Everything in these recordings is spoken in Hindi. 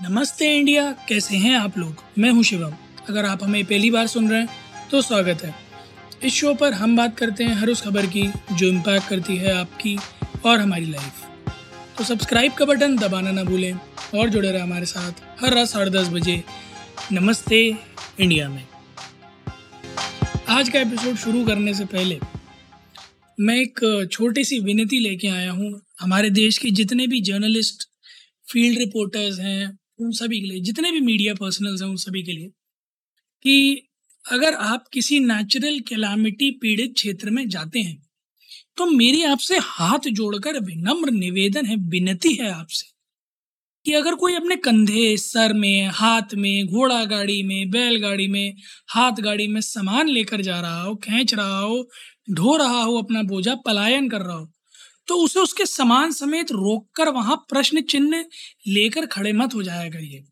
नमस्ते इंडिया, कैसे हैं आप लोग? मैं हूँ शिवम। अगर आप हमें पहली बार सुन रहे हैं तो स्वागत है। इस शो पर हम बात करते हैं हर उस खबर की, जो इम्पैक्ट करती है आपकी और हमारी लाइफ तो सब्सक्राइब का बटन दबाना ना भूलें और जुड़े रहे हमारे साथ हर रात साढ़े दस बजे नमस्ते इंडिया में। आज का एपिसोड शुरू करने से पहले, मैं एक छोटी सी विनती लेके आया हूँ। हमारे देश के जितने भी जर्नलिस्ट फ़ील्ड रिपोर्टर्स हैं उन सभी के लिए, जितने भी मीडिया पर्सनल्स हैं उन सभी के लिए, कि अगर आप किसी नेचुरल कैलामिटी पीड़ित क्षेत्र में जाते हैं तो मेरी आपसे हाथ जोड़कर विनम्र निवेदन है, विनती है आपसे, कि अगर कोई अपने कंधे, सर में, हाथ में घोड़ा गाड़ी में, बैलगाड़ी में हाथ गाड़ी में सामान लेकर जा रहा हो, खींच रहा हो ढो रहा हो, अपना बोझा पलायन कर रहा हो तो उसे उसके सामान समेत रोककर वहाँ प्रश्न चिन्ह लेकर खड़े मत हो जाया करिए।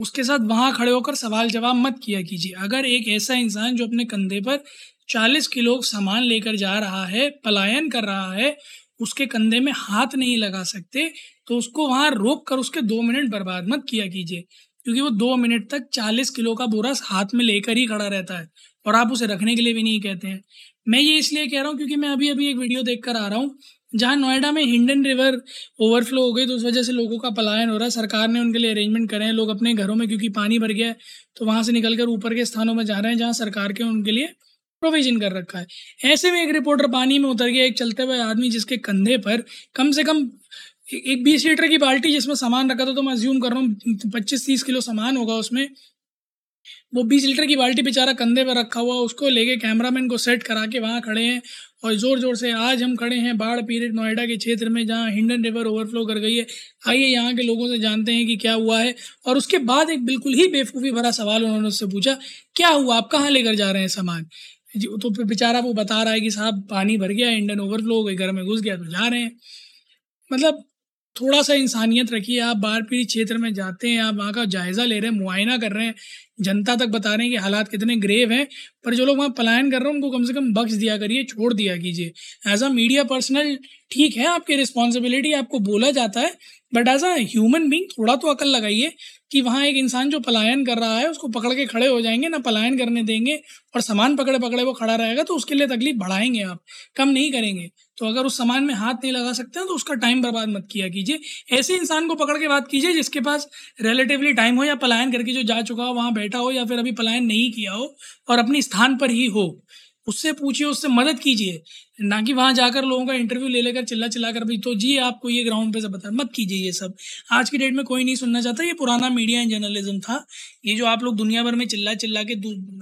उसके साथ वहाँ खड़े होकर सवाल जवाब मत किया कीजिए। अगर एक ऐसा इंसान जो अपने कंधे पर 40 किलो सामान लेकर जा रहा है, पलायन कर रहा है, उसके कंधे में हाथ नहीं लगा सकते तो उसको वहाँ रोक कर उसके दो मिनट बर्बाद मत किया कीजिए। क्योंकि वो दो मिनट तक चालीस किलो का बोरा हाथ में लेकर ही खड़ा रहता है और आप उसे रखने के लिए भी नहीं कहते हैं। मैं ये इसलिए कह रहा हूँ क्योंकि मैं अभी अभी एक वीडियो देख कर आ रहा हूँ। जहाँ नोएडा में हिंडन रिवर ओवरफ्लो हो गई तो उस वजह से लोगों का पलायन हो रहा है। सरकार ने उनके लिए अरेंजमेंट करे हैं, लोग अपने घरों में, क्योंकि पानी भर गया है तो वहाँ से निकल कर ऊपर के स्थानों में जा रहे हैं, जहाँ सरकार के उनके लिए प्रोविज़न कर रखा है। ऐसे में एक रिपोर्टर पानी में उतर गया, एक चलते हुए आदमी जिसके कंधे पर कम से कम एक बीस लीटर की बाल्टी जिसमें सामान रखा था तो मैं ज्यूम कर रहा हूँ, पच्चीस तीस किलो सामान होगा उसमें। वो बीस लीटर की बाल्टी बेचारा कंधे पर रखा हुआ, उसको लेके कैमरामैन को सेट करा के वहाँ खड़े हैं और ज़ोर ज़ोर से आज हम खड़े हैं बाढ़ पीड़ित नोएडा के क्षेत्र में, जहाँ हिंडन रिवर ओवरफ्लो कर गई है। आइए यहाँ के लोगों से जानते हैं कि क्या हुआ है और उसके बाद एक बिल्कुल ही बेवकूफ़ी भरा सवाल उन्होंने उससे पूछा, क्या हुआ? आप कहाँ लेकर जा रहे हैं सामान? जी तो बेचारा वो बता रहा है कि साहब, पानी भर गया इंडन ओवरफ्लो हो गई, घर में घुस गया तो जा रहे हैं। मतलब थोड़ा सा इंसानियत रखिए आप बाढ़ पीढ़ी क्षेत्र में जाते हैं, आप वहाँ का जायज़ा ले रहे हैं, मुआयना कर रहे हैं, जनता तक बता रहे हैं कि हालात कितने ग्रेव हैं, पर जो लोग वहाँ पलायन कर रहे हैं, उनको कम से कम बख्श दिया करिए, छोड़ दिया कीजिए। एज अ मीडिया पर्सनल ठीक है आपकी रिस्पॉन्सिबिलिटी आपको बोला जाता है but as a human being थोड़ा तो अकल लगाइए कि वहाँ एक इंसान जो पलायन कर रहा है, उसको पकड़ के खड़े हो जाएँगे, ना पलायन करने देंगे, और सामान पकड़े पकड़े वो खड़ा रहेगा तो उसके लिए तकलीफ़ बढ़ाएँगे आप, कम नहीं करेंगे। तो अगर उस सामान में हाथ नहीं लगा सकते हैं तो उसका टाइम बर्बाद मत किया कीजिए। ऐसे इंसान को पकड़ के बात कीजिए जिसके पास रिलेटिवली टाइम हो या पलायन करके जो जा चुका हो, वहाँ बैठा हो या फिर अभी पलायन नहीं किया हो, और अपनी स्थान पर ही हो। उससे पूछिए, उससे मदद कीजिए। ना कि वहाँ जाकर लोगों का इंटरव्यू ले लेकर चिल्ला चिल्ला कर भाई तो जी, आपको ये ग्राउंड पे सब बता, मत कीजिए ये सब। आज की डेट में कोई नहीं सुनना चाहता, ये पुराना मीडिया एंड जर्नलिज्म था। ये जो आप लोग दुनिया भर में चिल्ला चिल्ला के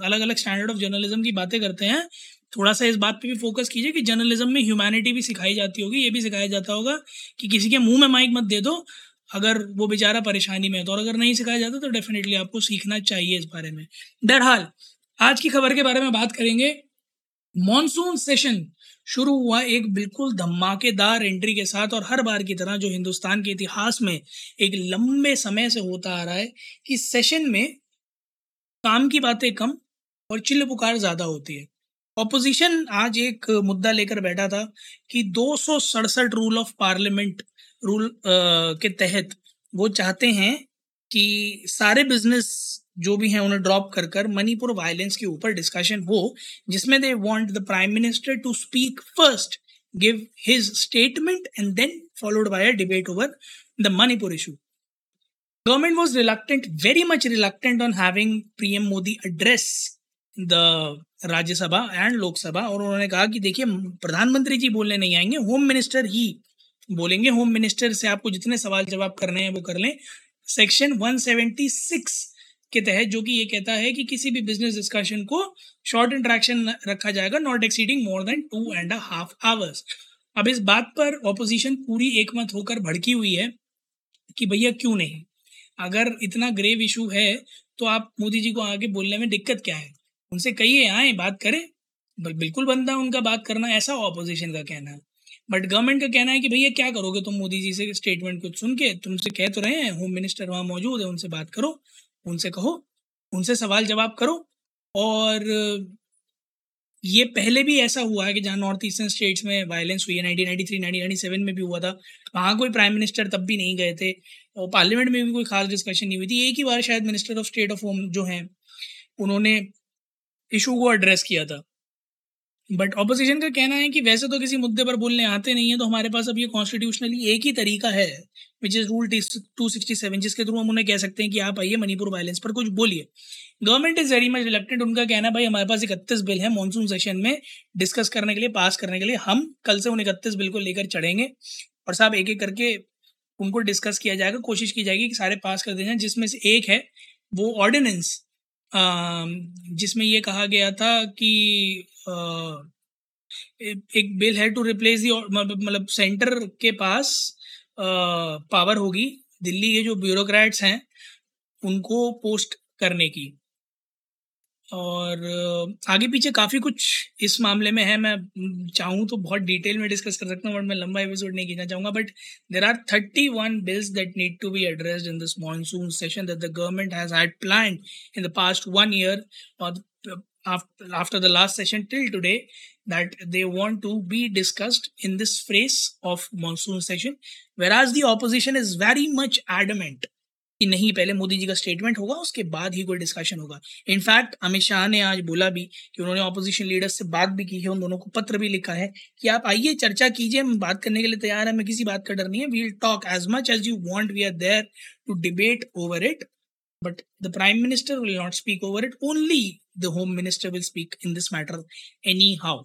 अलग अलग स्टैंडर्ड ऑफ़ जर्नलिज्म की बातें करते हैं थोड़ा सा इस बात पे भी फोकस कीजिए कि जर्नलिज्म में ह्यूमैनिटी भी सिखाई जाती होगी, ये भी सिखाया जाता होगा कि किसी के मुँह में माइक मत दे दो, अगर वो बेचारा परेशानी में है तो। और अगर नहीं सिखाया जाता तो डेफिनेटली आपको सीखना चाहिए इस बारे में। बहरहाल, आज की खबर के बारे में बात करेंगे। मॉनसून सेशन शुरू हुआ एक बिल्कुल धमाकेदार एंट्री के साथ और हर बार की तरह जो हिंदुस्तान के इतिहास में एक लंबे समय से होता आ रहा है कि सेशन में काम की बातें कम और चिल्ल पुकार ज़्यादा होती है। ऑपोजिशन आज एक मुद्दा लेकर बैठा था कि दो सौ सड़सठ रूल ऑफ़ पार्लियामेंट रूल के तहत वो चाहते हैं कि सारे बिज़नेस जो भी हैं, उन्हें ड्रॉप कर कर मणिपुर वायलेंस के ऊपर डिस्कशन हो, जिसमें they want the prime minister to speak first give his statement and then followed by a debate over the Manipur issue government was reluctant, very much reluctant on having pm modi address the Rajya Sabha and Lok Sabha और उन्होंने कहा कि देखिए, प्रधानमंत्री जी बोलने नहीं आएँगे होम मिनिस्टर ही बोलेंगे। होम मिनिस्टर से आपको जितने सवाल जवाब करने हैं, वो कर लें। सेक्शन 176 के तहत जो कि ये कहता है कि किसी भी बिज़नेस डिस्कशन को शॉर्ट इंट्रैक्शन रखा जाएगा not exceeding more than two and half hours अब इस बात पर ऑपोजिशन पूरी एकमत होकर भड़की हुई है कि भैया क्यों नहीं? अगर इतना ग्रेव इशू है तो आप मोदी जी को आगे बोलने में दिक्कत क्या है? उनसे कहिए, आए, बात करें। बिल्कुल बनता है उनका बात करना, ऐसा ऑपोजिशन का कहना है। बट गवर्नमेंट का कहना है कि भैया क्या करोगे तुम मोदी जी से स्टेटमेंट कुछ सुन के? तुमसे कह तो रहे हैं होम मिनिस्टर वहाँ मौजूद है, उनसे बात करो। उनसे कहो, उनसे सवाल जवाब करो और ये पहले भी ऐसा हुआ है कि जहाँ नॉर्थ ईस्टर्न स्टेट्स में वायलेंस हुई है 1993 1997 में भी हुआ था, वहाँ कोई प्राइम मिनिस्टर तब भी नहीं गए थे और पार्लियामेंट में भी कोई खास डिस्कशन नहीं हुई थी। एक ही बार शायद minister of state of home जो हैं, उन्होंने इशू को एड्रेस किया था। बट ऑपोजिशन का कहना है कि वैसे तो किसी मुद्दे पर बोलने आते नहीं है तो हमारे पास अब ये कॉन्स्टिट्यूशनली एक ही तरीका है which is rule two sixty seven जिसके थ्रू हम उन्हें कह सकते हैं कि आप आइए मणिपुर वायलेंस पर कुछ बोलिए। Government is very much reluctant उनका कहना है, भाई, हमारे पास इकतीस बिल है मानसून सेशन में डिस्कस करने के लिए पास करने के लिए, हम कल से उन इकतीस बिल को लेकर चढ़ेंगे। और साहब एक एक करके उनको डिस्कस किया जाएगा, कोशिश की जाएगी कि सारे पास कर दिए जाए जिसमें से एक है, वो ऑर्डिनेंस जिसमें ये कहा गया था कि एक बिल है टू रिप्लेस दी मतलब सेंटर के पास पावर होगी। दिल्ली के जो ब्यूरोक्रेट्स हैं, उनको पोस्ट करने की। और आगे पीछे काफ़ी कुछ इस मामले में है, मैं चाहूँ तो बहुत डिटेल में डिस्कस कर सकता हूँ बट मैं लंबा एपिसोड नहीं खींचना चाहूँगा, but there are thirty one bills that need to be addressed in this monsoon session that the government has had plan in the past one year और after the last session till today, that they want to be discussed in this phase of monsoon session, whereas the opposition is very much adamant कि नहीं, पहले मोदी जी का स्टेटमेंट होगा, उसके बाद ही कोई डिस्कशन होगा। इनफैक्ट अमित शाह ने आज बोला भी कि उन्होंने ऑपोजिशन लीडर्स से बात भी की है, उन दोनों को पत्र भी लिखा है कि आप आइए, चर्चा कीजिए, हम बात करने के लिए तैयार है, हमें किसी बात का डर नहीं है we'll talk as much as you want we are there to debate over it but the prime minister will not speak over it only the home minister will speak in this matter anyhow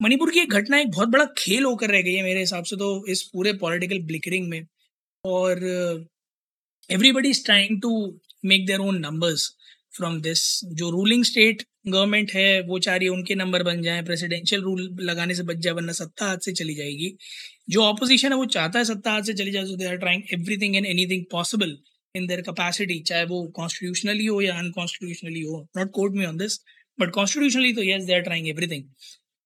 Manipur की एक घटना, एक बहुत बड़ा खेल होकर रह गई है मेरे हिसाब से तो इस पूरे पॉलिटिकल ब्लिकरिंग में और everybody is trying to make their own numbers from this जो रूलिंग स्टेट गवर्नमेंट है, वो चाह रही है उनके नंबर बन जाए प्रेसिडेंशियल रूल लगाने से बच जाए, वरना सत्ता हाथ से चली जाएगी। जो ऑपोजिशन है, वो चाहता है सत्ता हाथ से चली जाए they are trying everything and anything possible in their capacity चाहे वो कॉन्स्टिट्यूशनली हो या अनकॉन्स्टिट्यूशनली हो। Not quote me on this but constitutionally तो yes they are trying everything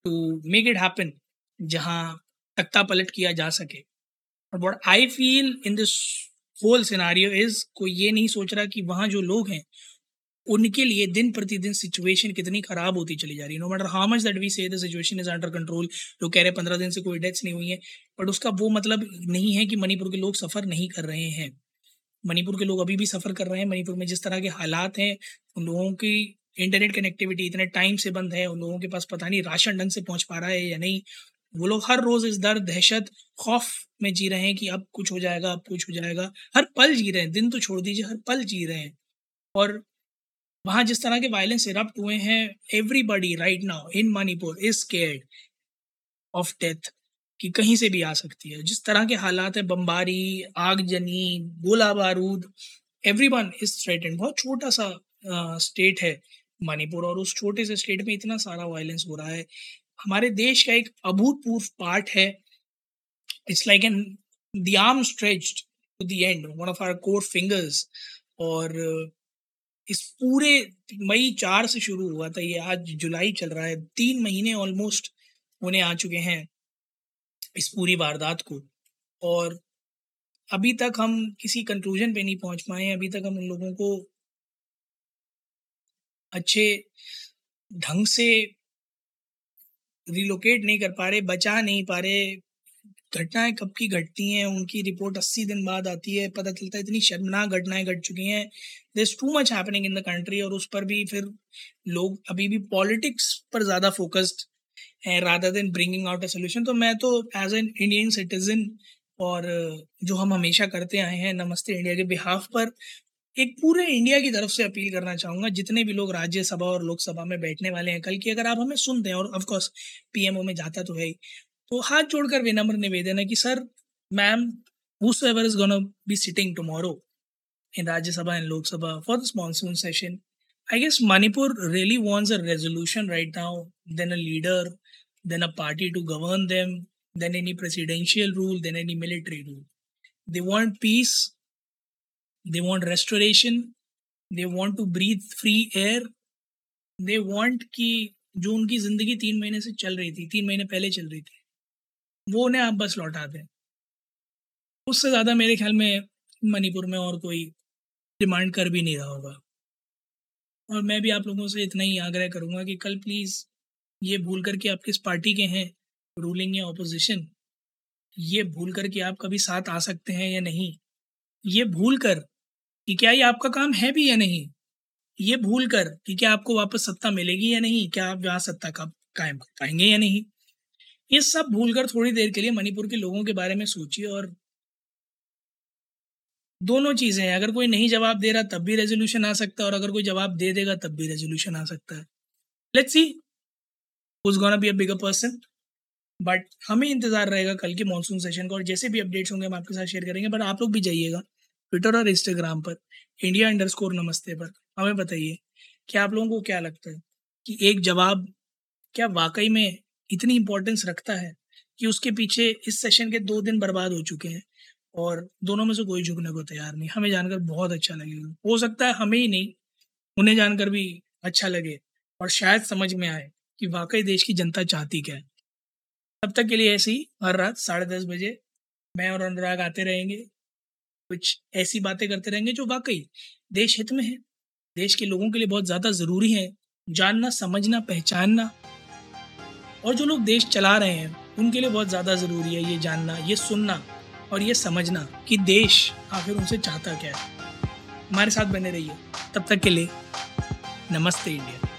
to make it happen जहाँ तख्ता पलट किया जा सके। But I feel in this whole scenario is कोई ये नहीं सोच रहा कि वहाँ जो लोग हैं, उनके लिए दिन प्रतिदिन सिचुएशन कितनी खराब होती चली जा रही है। No matter how much that we say the situation is under control लोग कह रहे हैं पंद्रह दिन से कोई डेथ्स नहीं हुई है बट उसका वो मतलब नहीं है कि मणिपुर के लोग सफ़र नहीं कर रहे हैं। मणिपुर के लोग अभी भी सफ़र कर रहे हैं, मणिपुर में जिस तरह के हालात हैं, उन लोगों की इंटरनेट कनेक्टिविटी इतने टाइम से बंद है, उन लोगों के पास पता नहीं राशन ढंग से पहुँच पा रहा है या नहीं। वो लोग हर रोज़ इस दर्द, दहशत, खौफ में जी रहे हैं कि अब कुछ हो जाएगा, अब कुछ हो जाएगा। हर पल जी रहे हैं, दिन तो छोड़ दीजिए, हर पल जी रहे हैं। और वहाँ जिस तरह के वायलेंस इरप्ट हुए हैं everybody right now in Manipur is scared of death कि कहीं से भी आ सकती है। जिस तरह के हालात है, बम्बारी, आगजनी गोला बारूद एवरी वन इज़ थ्रेटेंड बहुत छोटा सा स्टेट है मणिपुर और उस छोटे से स्टेट में इतना सारा वायलेंस हो रहा है हमारे देश का एक अभूतपूर्व पार्ट है। It's like an the arm stretched to the end one of our core fingers और इस पूरे मई चार से शुरू हुआ था, ये आज जुलाई चल रहा है, तीन महीने ऑलमोस्ट होने आ चुके हैं, इस पूरी वारदात को, और अभी तक हम किसी कंक्लूजन पे नहीं पहुँच पाए अभी तक हम उन लोगों को अच्छे ढंग से रिलोकेट नहीं कर पा रहे, बचा नहीं पा रहे। घटनाएँ कब की घटती हैं, उनकी रिपोर्ट अस्सी दिन बाद आती है, पता चलता है इतनी शर्मनाक घटनाएँ घट चुकी हैं। This too much happening in the country और उस पर भी फिर लोग अभी भी पॉलिटिक्स पर ज़्यादा फोकस्ड हैं rather than bringing out a solution तो मैं तो एज एन इंडियन सिटीजन और जो हम हमेशा करते आए हैं, नमस्ते इंडिया के बिहाफ पर एक पूरे इंडिया की तरफ़ से अपील करना चाहूँगा, जितने भी लोग राज्यसभा और लोकसभा में बैठने वाले हैं, कल की अगर आप हमें सुनते हैं, और ऑफकोर्स पीएमओ में जाता तो है ही तो हाथ जोड़कर विनम्र निवेदन है कि, sir ma'am be sitting tomorrow in Rajya Sabha and Lok Sabha for this monsoon session I guess Manipur really wants a resolution right now than a leader than a party to govern them than any presidential rule than any military rule they want peace they want restoration. They want to breathe free air. They want कि जो उनकी ज़िंदगी तीन महीने से चल रही थी, तीन महीने पहले चल रही थी, वो उन्हें आप बस लौटा दें। उससे ज़्यादा मेरे ख्याल में मणिपुर में और कोई डिमांड कर भी नहीं रहा होगा। और मैं भी आप लोगों से इतना ही आग्रह करूँगा कि कल प्लीज़ ये भूल कर कि आप किस पार्टी के हैं रूलिंग या ऑपोजिशन ये भूल कर कि आप कभी साथ आ सकते हैं या नहीं, ये भूल कर कि क्या ये आपका काम है भी या नहीं? ये भूल कर कि क्या आपको वापस सत्ता मिलेगी या नहीं? क्या आप यहाँ सत्ता का कायम कर पाएँगे या नहीं? ये सब भूल कर थोड़ी देर के लिए मणिपुर के लोगों के बारे में सोचिए और दोनों चीज़ें हैं। अगर कोई नहीं जवाब दे रहा, तब भी रेजोल्यूशन आ सकता है और अगर कोई जवाब दे देगा, तब भी रेजोल्यूशन आ सकता है। Let's see gonna be a bigger person but हमें इंतज़ार रहेगा कल के मानसून सेशन का और जैसे भी अपडेट्स होंगे हम आपके साथ शेयर करेंगे बट आप लोग भी जाइएगा। ट्विटर और इंस्टाग्राम पर इंडिया अंडर स्कोर नमस्ते पर, हमें बताइए कि आप लोगों को क्या लगता है कि एक जवाब क्या वाकई में इतनी इम्पोर्टेंस रखता है कि उसके पीछे इस सेशन के दो दिन बर्बाद हो चुके हैं और दोनों में से कोई झुकने को तैयार नहीं? हमें जानकर बहुत अच्छा लगेगा। हो सकता है हमें ही नहीं, उन्हें जानकर भी अच्छा लगे और शायद समझ में आए कि वाकई देश की जनता चाहती क्या है। तब तक के लिए ऐसे ही, हर रात साढ़े दस बजे मैं और अनुराग आते रहेंगे। कुछ ऐसी बातें करते रहेंगे जो वाकई देश हित में है। देश के लोगों के लिए बहुत ज़्यादा ज़रूरी है। जानना, समझना, पहचानना। और जो लोग देश चला रहे हैं, उनके लिए बहुत ज़्यादा ज़रूरी है ये जानना, ये सुनना और ये समझना कि देश आखिर उनसे चाहता क्या है। हमारे साथ बने रहिए। तब तक के लिए नमस्ते इंडिया।